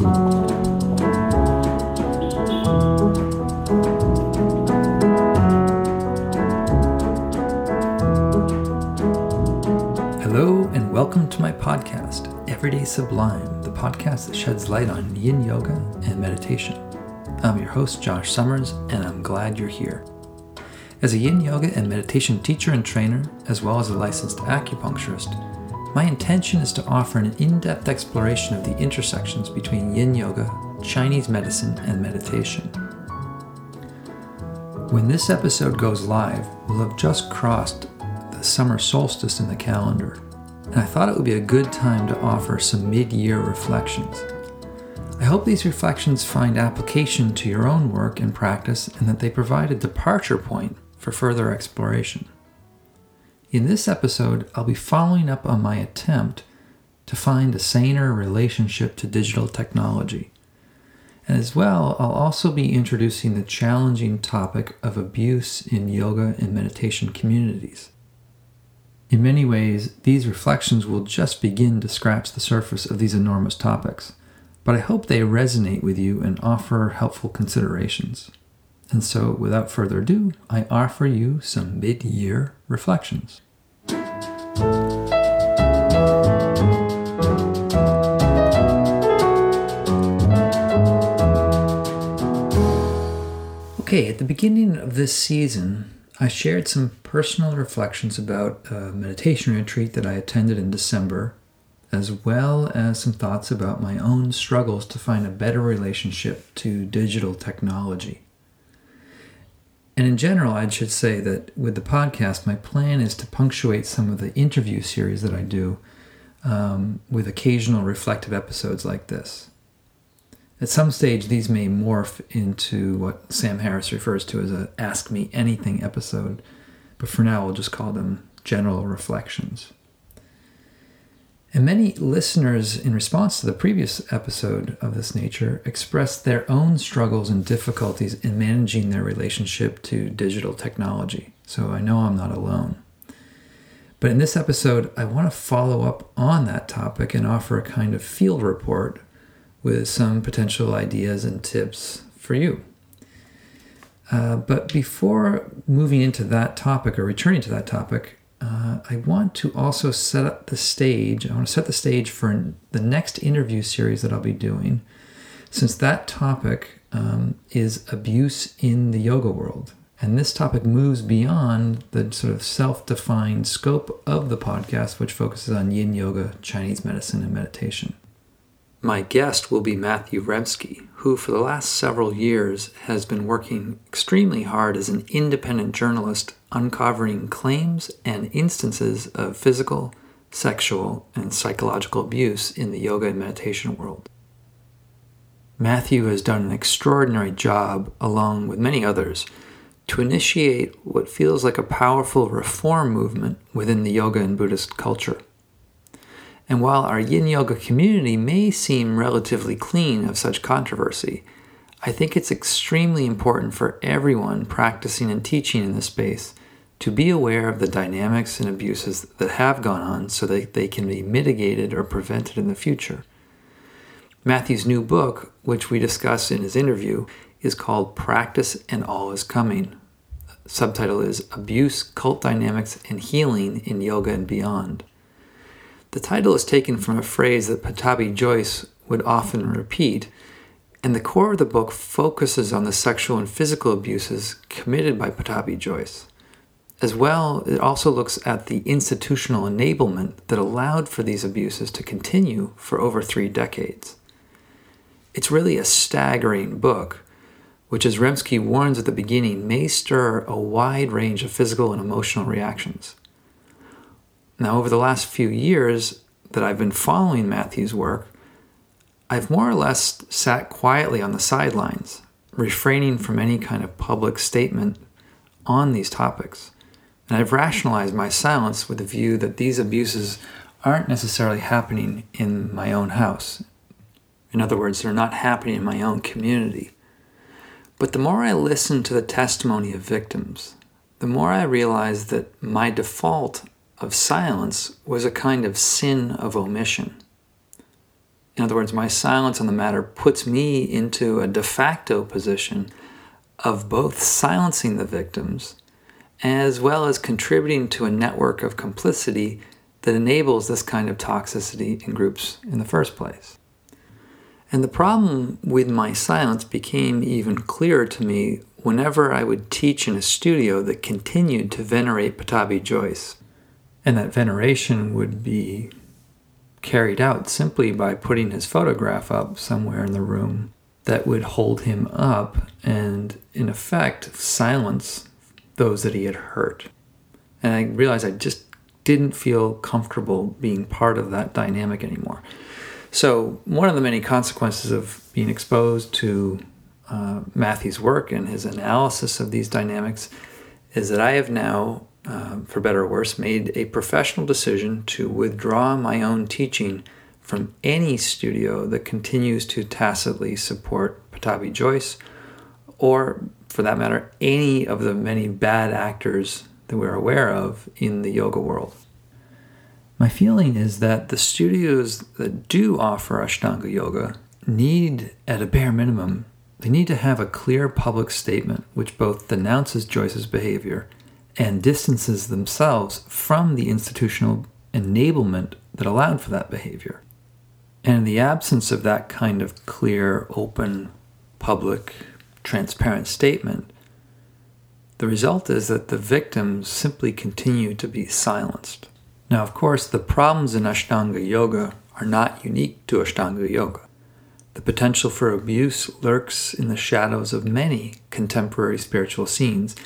Hello, and welcome to my podcast, Everyday Sublime, the podcast that sheds light on yin yoga and meditation. I'm your host, Josh Summers, and I'm glad you're here. As a yin yoga and meditation teacher and trainer, as well as a licensed acupuncturist, my intention is to offer an in depth exploration of the intersections between yin yoga, Chinese medicine, and meditation. When this episode goes live, we'll have just crossed the summer solstice in the calendar, and I thought it would be a good time to offer some mid year reflections. I hope these reflections find application to your own work and practice and that they provide a departure point for further exploration. In this episode, I'll be following up on my attempt to find a saner relationship to digital technology. And as well, I'll also be introducing the challenging topic of abuse in yoga and meditation communities. In many ways, these reflections will just begin to scratch the surface of these enormous topics, but I hope they resonate with you and offer helpful considerations. And so, without further ado, I offer you some mid year reflections. Okay, at the beginning of this season, I shared some personal reflections about a meditation retreat that I attended in December, as well as some thoughts about my own struggles to find a better relationship to digital technology. And in general, I should say that with the podcast, my plan is to punctuate some of the interview series that I do um, with occasional reflective episodes like this. At some stage, these may morph into what Sam Harris refers to as a Ask Me Anything episode, but for now, we'll just call them general reflections. And many listeners, in response to the previous episode of this nature, expressed their own struggles and difficulties in managing their relationship to digital technology. So I know I'm not alone. But in this episode, I want to follow up on that topic and offer a kind of field report with some potential ideas and tips for you. Uh, but before moving into that topic or returning to that topic, uh, I want to also set up the stage. I want to set the stage for the next interview series that I'll be doing, since that topic um, is abuse in the yoga world. And this topic moves beyond the sort of self defined scope of the podcast, which focuses on yin yoga, Chinese medicine, and meditation. My guest will be Matthew Remski, who for the last several years has been working extremely hard as an independent journalist uncovering claims and instances of physical, sexual, and psychological abuse in the yoga and meditation world. Matthew has done an extraordinary job, along with many others, to initiate what feels like a powerful reform movement within the yoga and Buddhist culture. And while our yin yoga community may seem relatively clean of such controversy, I think it's extremely important for everyone practicing and teaching in this space to be aware of the dynamics and abuses that have gone on so that they can be mitigated or prevented in the future. Matthew's new book, which we discuss in his interview, is called Practice and All is Coming. Subtitle is Abuse, Cult Dynamics, and Healing in Yoga and Beyond. The title is taken from a phrase that Pattabhi Jois would often repeat, and the core of the book focuses on the sexual and physical abuses committed by Pattabhi Jois. As well, it also looks at the institutional enablement that allowed for these abuses to continue for over three decades. It's really a staggering book, which, as Remski warns at the beginning, may stir a wide range of physical and emotional reactions. Now, over the last few years that I've been following Matthew's work, I've more or less sat quietly on the sidelines, refraining from any kind of public statement on these topics. And I've rationalized my silence with the view that these abuses aren't necessarily happening in my own house. In other words, they're not happening in my own community. But the more I listen to the testimony of victims, the more I realize that my default of silence was a kind of sin of omission. In other words, my silence on the matter puts me into a de facto position of both silencing the victims as well as contributing to a network of complicity that enables this kind of toxicity in groups in the first place. And the problem with my silence became even clearer to me whenever I would teach in a studio that continued to venerate Pattabhi Jois. And that veneration would be carried out simply by putting his photograph up somewhere in the room that would hold him up and, in effect, silence those that he had hurt. And I realized I just didn't feel comfortable being part of that dynamic anymore. So, one of the many consequences of being exposed to uh, Matthew's work and his analysis of these dynamics is that I have now, uh, for better or worse, made a professional decision to withdraw my own teaching from any studio that continues to tacitly support Pattabhi Jois or for that matter, any of the many bad actors that we're aware of in the yoga world. My feeling is that the studios that do offer Ashtanga yoga need, at a bare minimum, they need to have a clear public statement which both denounces Jois's behavior and distances themselves from the institutional enablement that allowed for that behavior. And in the absence of that kind of clear, open, public, transparent statement, the result is that the victims simply continue to be silenced. Now, of course, the problems in Ashtanga Yoga are not unique to Ashtanga Yoga. The potential for abuse lurks in the shadows of many contemporary spiritual scenes,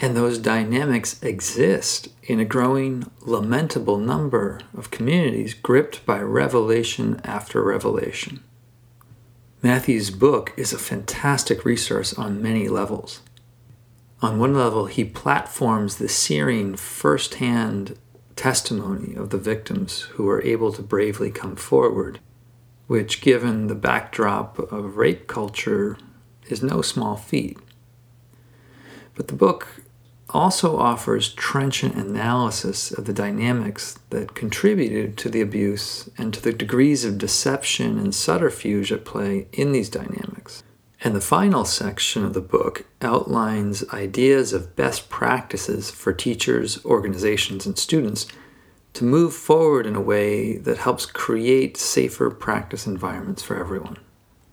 and those dynamics exist in a growing, lamentable number of communities gripped by revelation after revelation. Matthew's book is a fantastic resource on many levels. On one level, he platforms the searing firsthand testimony of the victims who were able to bravely come forward, which, given the backdrop of rape culture, is no small feat. But the book also offers trenchant analysis of the dynamics that contributed to the abuse and to the degrees of deception and subterfuge at play in these dynamics. And the final section of the book outlines ideas of best practices for teachers, organizations, and students to move forward in a way that helps create safer practice environments for everyone.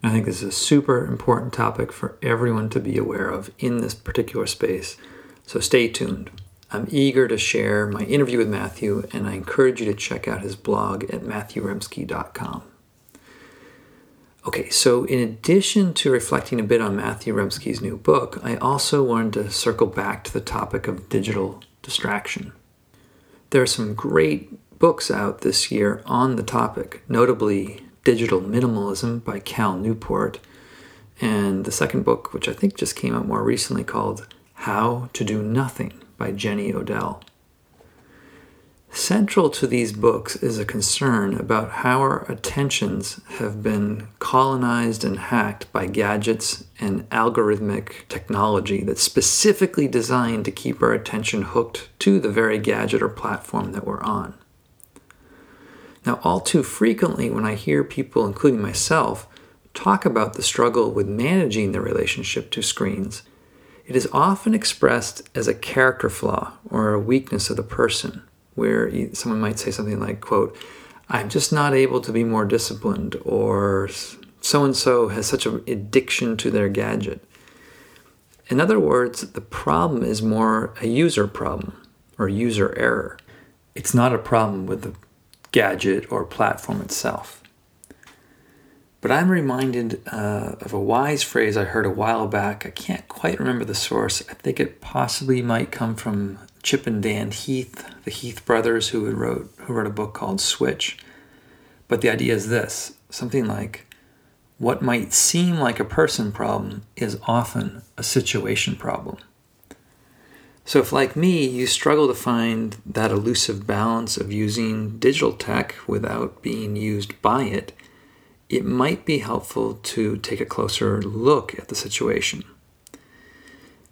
I think this is a super important topic for everyone to be aware of in this particular space, so stay tuned. I'm eager to share my interview with Matthew, and I encourage you to check out his blog at matthewremski.com. Okay, so in addition to reflecting a bit on Matthew Remski's new book, I also wanted to circle back to the topic of digital distraction. There are some great books out this year on the topic, notably Digital Minimalism by Cal Newport, and the second book, which I think just came out more recently, called How to Do Nothing by Jenny Odell. Central to these books is a concern about how our attentions have been colonized and hacked by gadgets and algorithmic technology that's specifically designed to keep our attention hooked to the very gadget or platform that we're on. Now, all too frequently, when I hear people, including myself, talk about the struggle with managing their relationship to screens, it is often expressed as a character flaw or a weakness of the person where someone might say something like, quote, I'm just not able to be more disciplined, or so and so has such an addiction to their gadget. In other words, the problem is more a user problem or user error. It's not a problem with the gadget or platform itself. But I'm reminded uh, of a wise phrase I heard a while back. I can't quite remember the source. I think it possibly might come from Chip and Dan Heath, the Heath brothers, who wrote who wrote a book called Switch. But the idea is this: something like, what might seem like a person problem is often a situation problem. So, if like me, you struggle to find that elusive balance of using digital tech without being used by it, it might be helpful to take a closer look at the situation.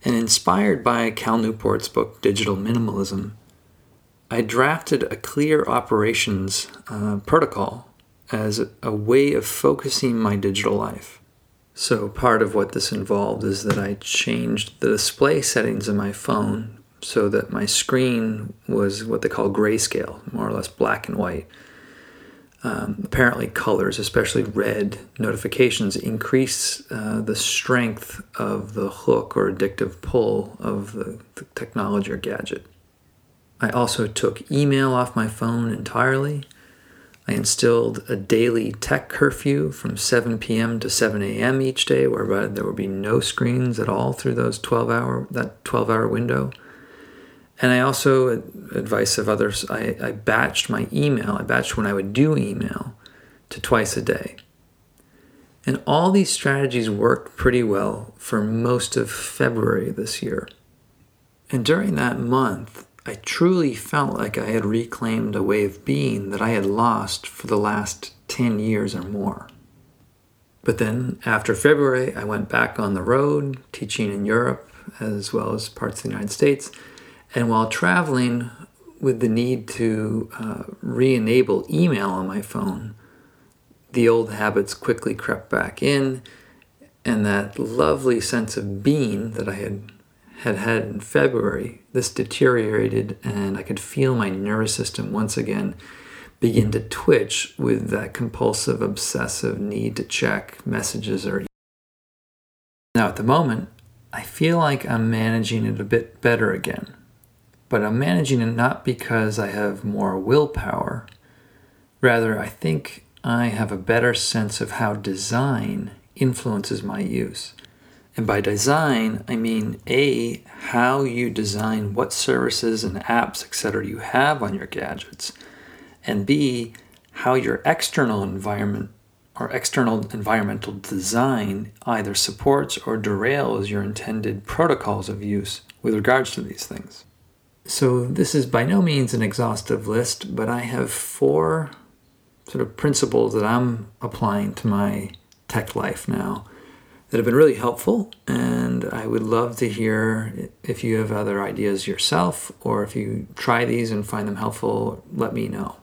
And inspired by Cal Newport's book Digital Minimalism, I drafted a clear operations uh, protocol as a way of focusing my digital life. So, part of what this involved is that I changed the display settings of my phone so that my screen was what they call grayscale, more or less black and white. Um, apparently, colors, especially red notifications, increase uh, the strength of the hook or addictive pull of the, the technology or gadget. I also took email off my phone entirely. I instilled a daily tech curfew from 7 p.m. to 7 a.m. each day, whereby there would be no screens at all through those 12 hour that 12 hour window. And I also, advice of others, I, I batched my email. I batched when I would do email to twice a day. And all these strategies worked pretty well for most of February this year. And during that month, I truly felt like I had reclaimed a way of being that I had lost for the last 10 years or more. But then after February, I went back on the road, teaching in Europe as well as parts of the United States and while traveling with the need to uh, re enable email on my phone, the old habits quickly crept back in, and that lovely sense of being that I had had had in February, this deteriorated, and I could feel my nervous system once again begin to twitch with that compulsive, obsessive need to check messages or. Now, at the moment, I feel like I'm managing it a bit better again. But I'm managing it not because I have more willpower. Rather, I think I have a better sense of how design influences my use. And by design, I mean A, how you design what services and apps, etc., you have on your gadgets, and B, how your external environment or external environmental design either supports or derails your intended protocols of use with regards to these things. So, this is by no means an exhaustive list, but I have four sort of principles that I'm applying to my tech life now that have been really helpful. And I would love to hear if you have other ideas yourself or if you try these and find them helpful, let me know.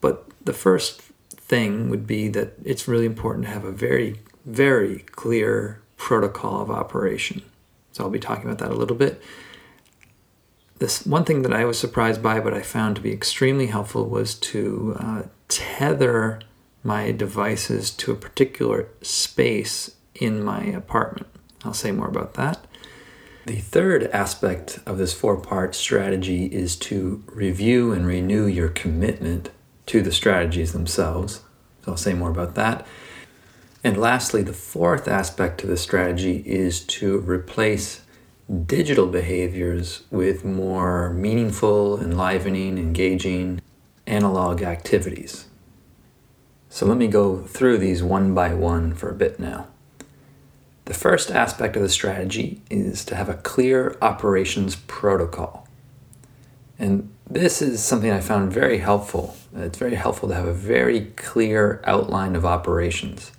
But the first thing would be that it's really important to have a very, very clear protocol of operation. So I'll be talking about that a little bit this one thing that I was surprised by, but I found to be extremely helpful, was to uh, tether my devices to a particular space in my apartment. I'll say more about that. The third aspect of this four part strategy is to review and renew your commitment to the strategies themselves. So I'll say more about that. And lastly, the fourth aspect of the strategy is to replace digital behaviors with more meaningful, enlivening, engaging analog activities. So let me go through these one by one for a bit now. The first aspect of the strategy is to have a clear operations protocol. And this is something I found very helpful. It's very helpful to have a very clear outline of operations.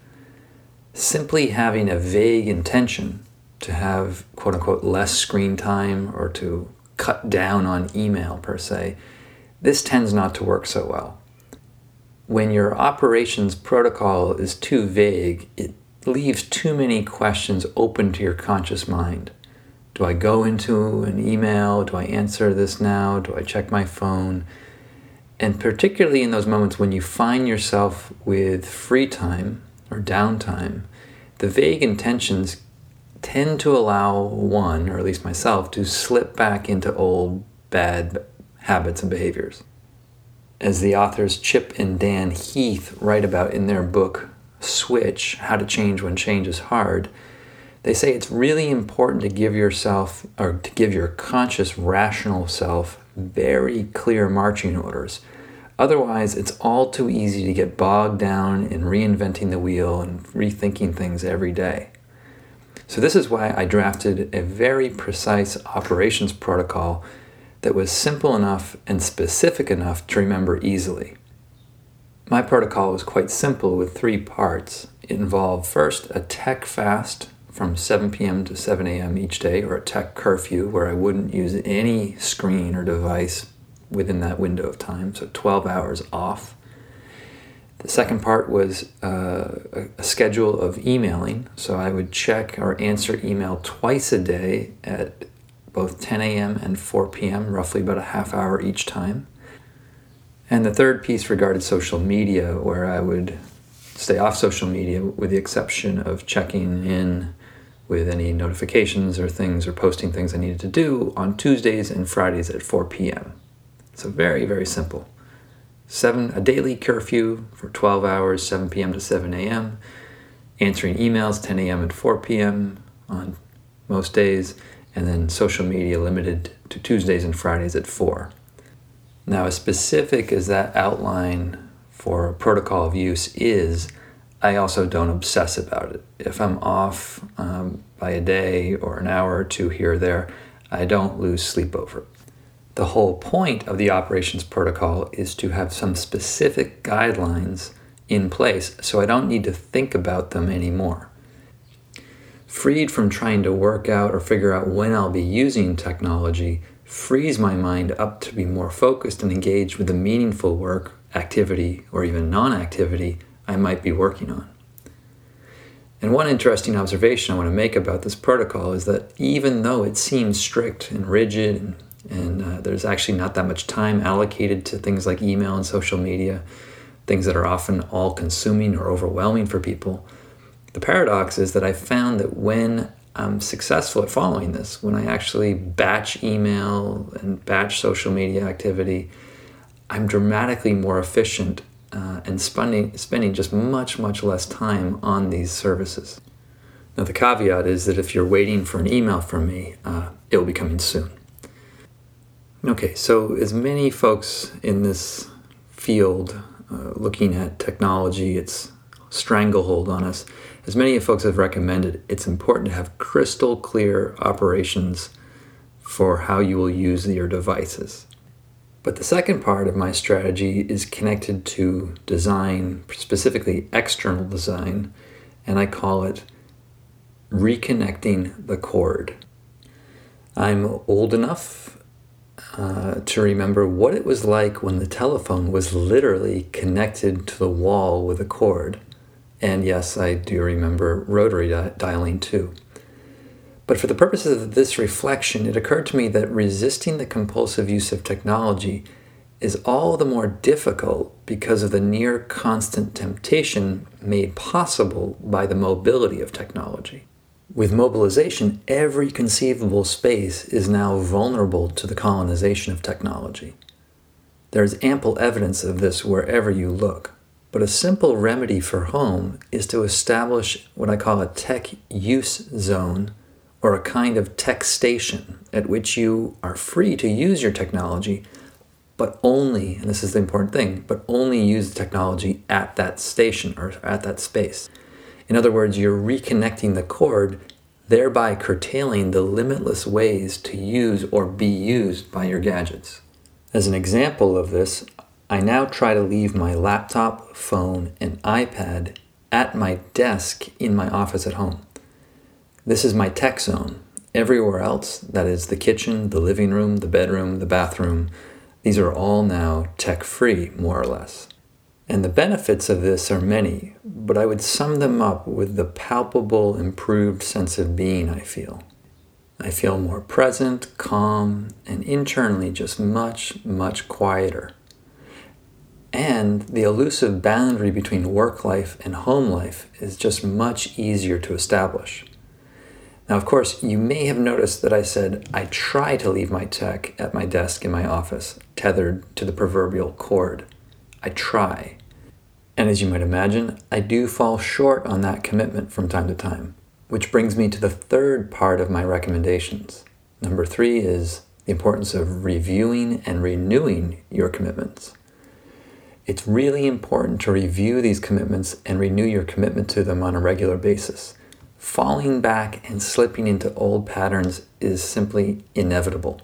Simply having a vague intention to have quote unquote less screen time or to cut down on email per se, this tends not to work so well. When your operations protocol is too vague, it leaves too many questions open to your conscious mind. Do I go into an email? Do I answer this now? Do I check my phone? And particularly in those moments when you find yourself with free time or downtime, the vague intentions tend to allow one, or at least myself, to slip back into old bad habits and behaviors. As the authors Chip and Dan Heath write about in their book Switch How to Change When Change is Hard, they say it's really important to give yourself, or to give your conscious, rational self, very clear marching orders. Otherwise, it's all too easy to get bogged down in reinventing the wheel and rethinking things every day. So, this is why I drafted a very precise operations protocol that was simple enough and specific enough to remember easily. My protocol was quite simple with three parts. It involved first a tech fast from 7 p.m. to 7 a.m. each day, or a tech curfew where I wouldn't use any screen or device within that window of time, so 12 hours off. The second part was uh, a, schedule of emailing. So I would check or answer email twice a day at both 10 a.m. and 4 p.m., roughly about a half hour each time. And the third piece regarded social media, where I would stay off social media with the exception of checking in with any notifications or things or posting things I needed to do on Tuesdays and Fridays at 4 p.m. So very, very simple. Seven a daily curfew for 12 hours, 7 p.m. to 7 a.m. Answering emails 10 a.m. and 4 p.m. on most days, and then social media limited to Tuesdays and Fridays at 4. Now, as specific as that outline for protocol of use is, I also don't obsess about it. If I'm off um, by a day or an hour or two here or there, I don't lose sleep over it. The whole point of the operations protocol is to have some specific guidelines in place so I don't need to think about them anymore. Freed from trying to work out or figure out when I'll be using technology frees my mind up to be more focused and engaged with the meaningful work, activity, or even non activity I might be working on. And one interesting observation I want to make about this protocol is that even though it seems strict and rigid and, and uh, there's actually not that much time allocated to things like email and social media, things that are often all consuming or overwhelming for people, the paradox is that I found that when I'm successful at following this when I actually batch email and batch social media activity. I'm dramatically more efficient uh, and spending, spending just much, much less time on these services. Now, the caveat is that if you're waiting for an email from me, uh, it will be coming soon. Okay, so as many folks in this field uh, looking at technology, its stranglehold on us, as many folks have recommended, it's important to have crystal clear operations for how you will use your devices. But the second part of my strategy is connected to design, specifically external design, and I call it reconnecting the cord. I'm old enough uh, to remember what it was like when the telephone was literally connected to the wall with a cord. And yes, I do remember rotary di- dialing too. But for the purposes of this reflection, it occurred to me that resisting the compulsive use of technology is all the more difficult because of the near constant temptation made possible by the mobility of technology. With mobilization, every conceivable space is now vulnerable to the colonization of technology. There is ample evidence of this wherever you look. But a simple remedy for home is to establish what I call a tech use zone or a kind of tech station at which you are free to use your technology, but only, and this is the important thing, but only use the technology at that station or at that space. In other words, you're reconnecting the cord, thereby curtailing the limitless ways to use or be used by your gadgets. As an example of this, I now try to leave my laptop, phone, and iPad at my desk in my office at home. This is my tech zone. Everywhere else, that is the kitchen, the living room, the bedroom, the bathroom, these are all now tech free, more or less. And the benefits of this are many, but I would sum them up with the palpable improved sense of being I feel. I feel more present, calm, and internally just much, much quieter and the elusive boundary between work life and home life is just much easier to establish. Now, of course, you may have noticed that I said I try to leave my tech at my desk in my office, tethered to the proverbial cord. I try. And as you might imagine, I do fall short on that commitment from time to time, which brings me to the third part of my recommendations. Number three is the importance of reviewing and renewing your commitments. It's really important to review these commitments and renew your commitment to them on a regular basis. Falling back and slipping into old patterns is simply inevitable.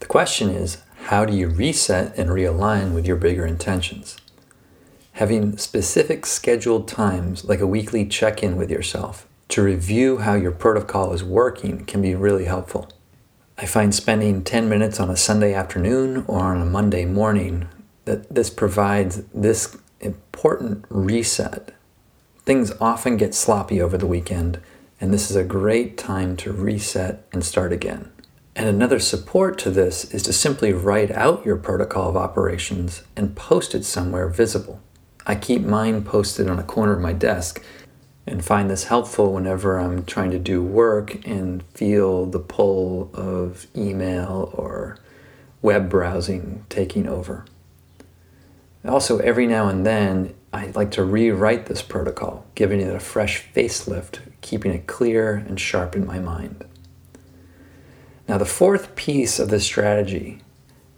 The question is how do you reset and realign with your bigger intentions? Having specific scheduled times, like a weekly check in with yourself, to review how your protocol is working can be really helpful. I find spending 10 minutes on a Sunday afternoon or on a Monday morning that this provides this important reset. Things often get sloppy over the weekend, and this is a great time to reset and start again. And another support to this is to simply write out your protocol of operations and post it somewhere visible. I keep mine posted on a corner of my desk and find this helpful whenever I'm trying to do work and feel the pull of email or web browsing taking over. Also, every now and then, I like to rewrite this protocol, giving it a fresh facelift, keeping it clear and sharp in my mind. Now, the fourth piece of this strategy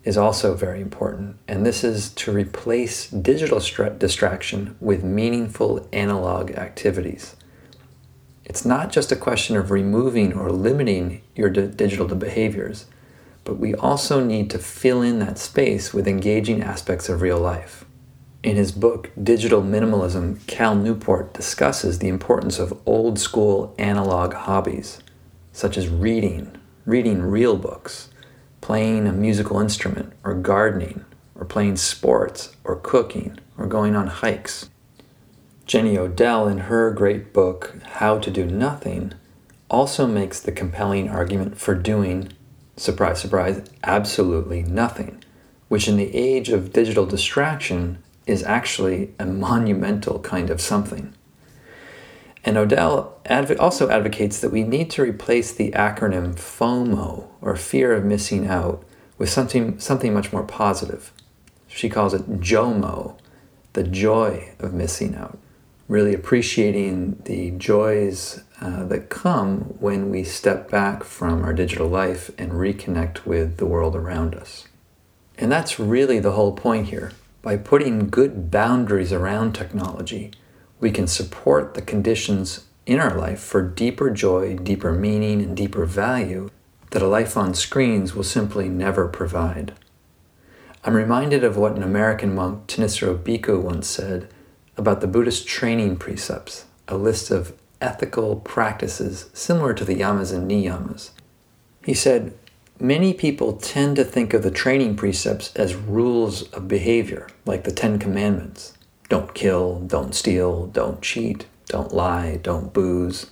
is also very important, and this is to replace digital distraction with meaningful analog activities. It's not just a question of removing or limiting your d- digital behaviors, but we also need to fill in that space with engaging aspects of real life. In his book, Digital Minimalism, Cal Newport discusses the importance of old school analog hobbies, such as reading, reading real books, playing a musical instrument, or gardening, or playing sports, or cooking, or going on hikes. Jenny Odell, in her great book, How to Do Nothing, also makes the compelling argument for doing, surprise, surprise, absolutely nothing, which in the age of digital distraction is actually a monumental kind of something. And Odell adv- also advocates that we need to replace the acronym FOMO, or fear of missing out, with something, something much more positive. She calls it JOMO, the joy of missing out. Really appreciating the joys uh, that come when we step back from our digital life and reconnect with the world around us. And that's really the whole point here. By putting good boundaries around technology, we can support the conditions in our life for deeper joy, deeper meaning, and deeper value that a life on screens will simply never provide. I'm reminded of what an American monk, Thanissaro Bhikkhu, once said about the Buddhist training precepts, a list of ethical practices similar to the yamas and niyamas. He said, Many people tend to think of the training precepts as rules of behavior, like the Ten Commandments. Don't kill, don't steal, don't cheat, don't lie, don't booze.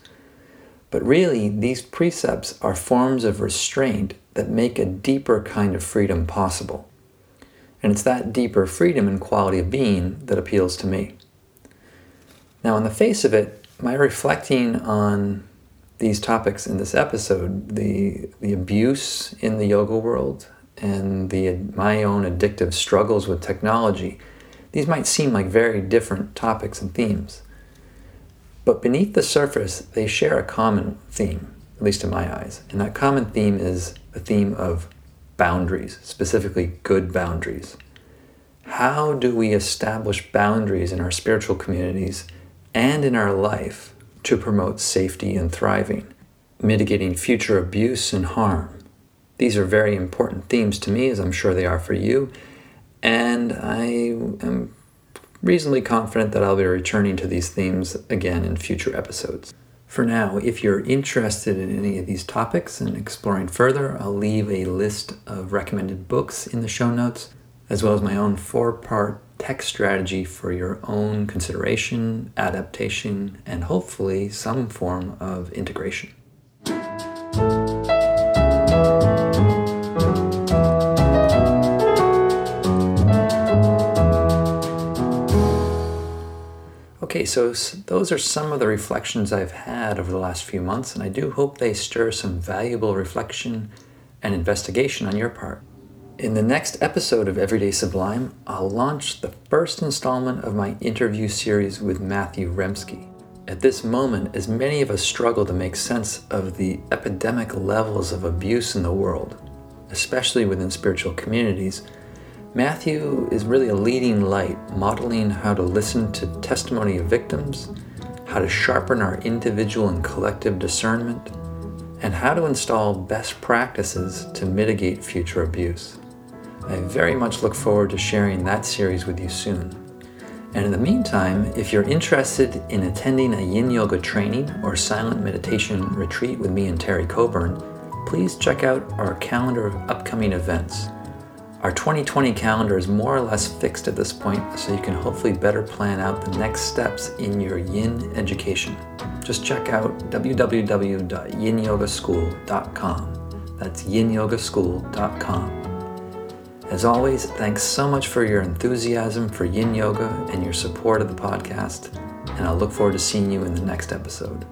But really, these precepts are forms of restraint that make a deeper kind of freedom possible. And it's that deeper freedom and quality of being that appeals to me. Now, on the face of it, my reflecting on these topics in this episode the, the abuse in the yoga world and the, my own addictive struggles with technology these might seem like very different topics and themes, but beneath the surface, they share a common theme, at least in my eyes. And that common theme is the theme of boundaries, specifically good boundaries. How do we establish boundaries in our spiritual communities and in our life to promote safety and thriving, mitigating future abuse and harm? These are very important themes to me, as I'm sure they are for you, and I am reasonably confident that I'll be returning to these themes again in future episodes. For now, if you're interested in any of these topics and exploring further, I'll leave a list of recommended books in the show notes, as well as my own four part text strategy for your own consideration, adaptation, and hopefully some form of integration. Okay, so those are some of the reflections I've had over the last few months, and I do hope they stir some valuable reflection and investigation on your part. In the next episode of Everyday Sublime, I'll launch the first installment of my interview series with Matthew Remski. At this moment, as many of us struggle to make sense of the epidemic levels of abuse in the world, especially within spiritual communities, Matthew is really a leading light, modeling how to listen to testimony of victims, how to sharpen our individual and collective discernment, and how to install best practices to mitigate future abuse. I very much look forward to sharing that series with you soon. And in the meantime, if you're interested in attending a yin yoga training or silent meditation retreat with me and Terry Coburn, please check out our calendar of upcoming events. Our 2020 calendar is more or less fixed at this point, so you can hopefully better plan out the next steps in your yin education. Just check out www.yinyogaschool.com. That's yinyogaschool.com. As always, thanks so much for your enthusiasm for yin yoga and your support of the podcast, and I look forward to seeing you in the next episode.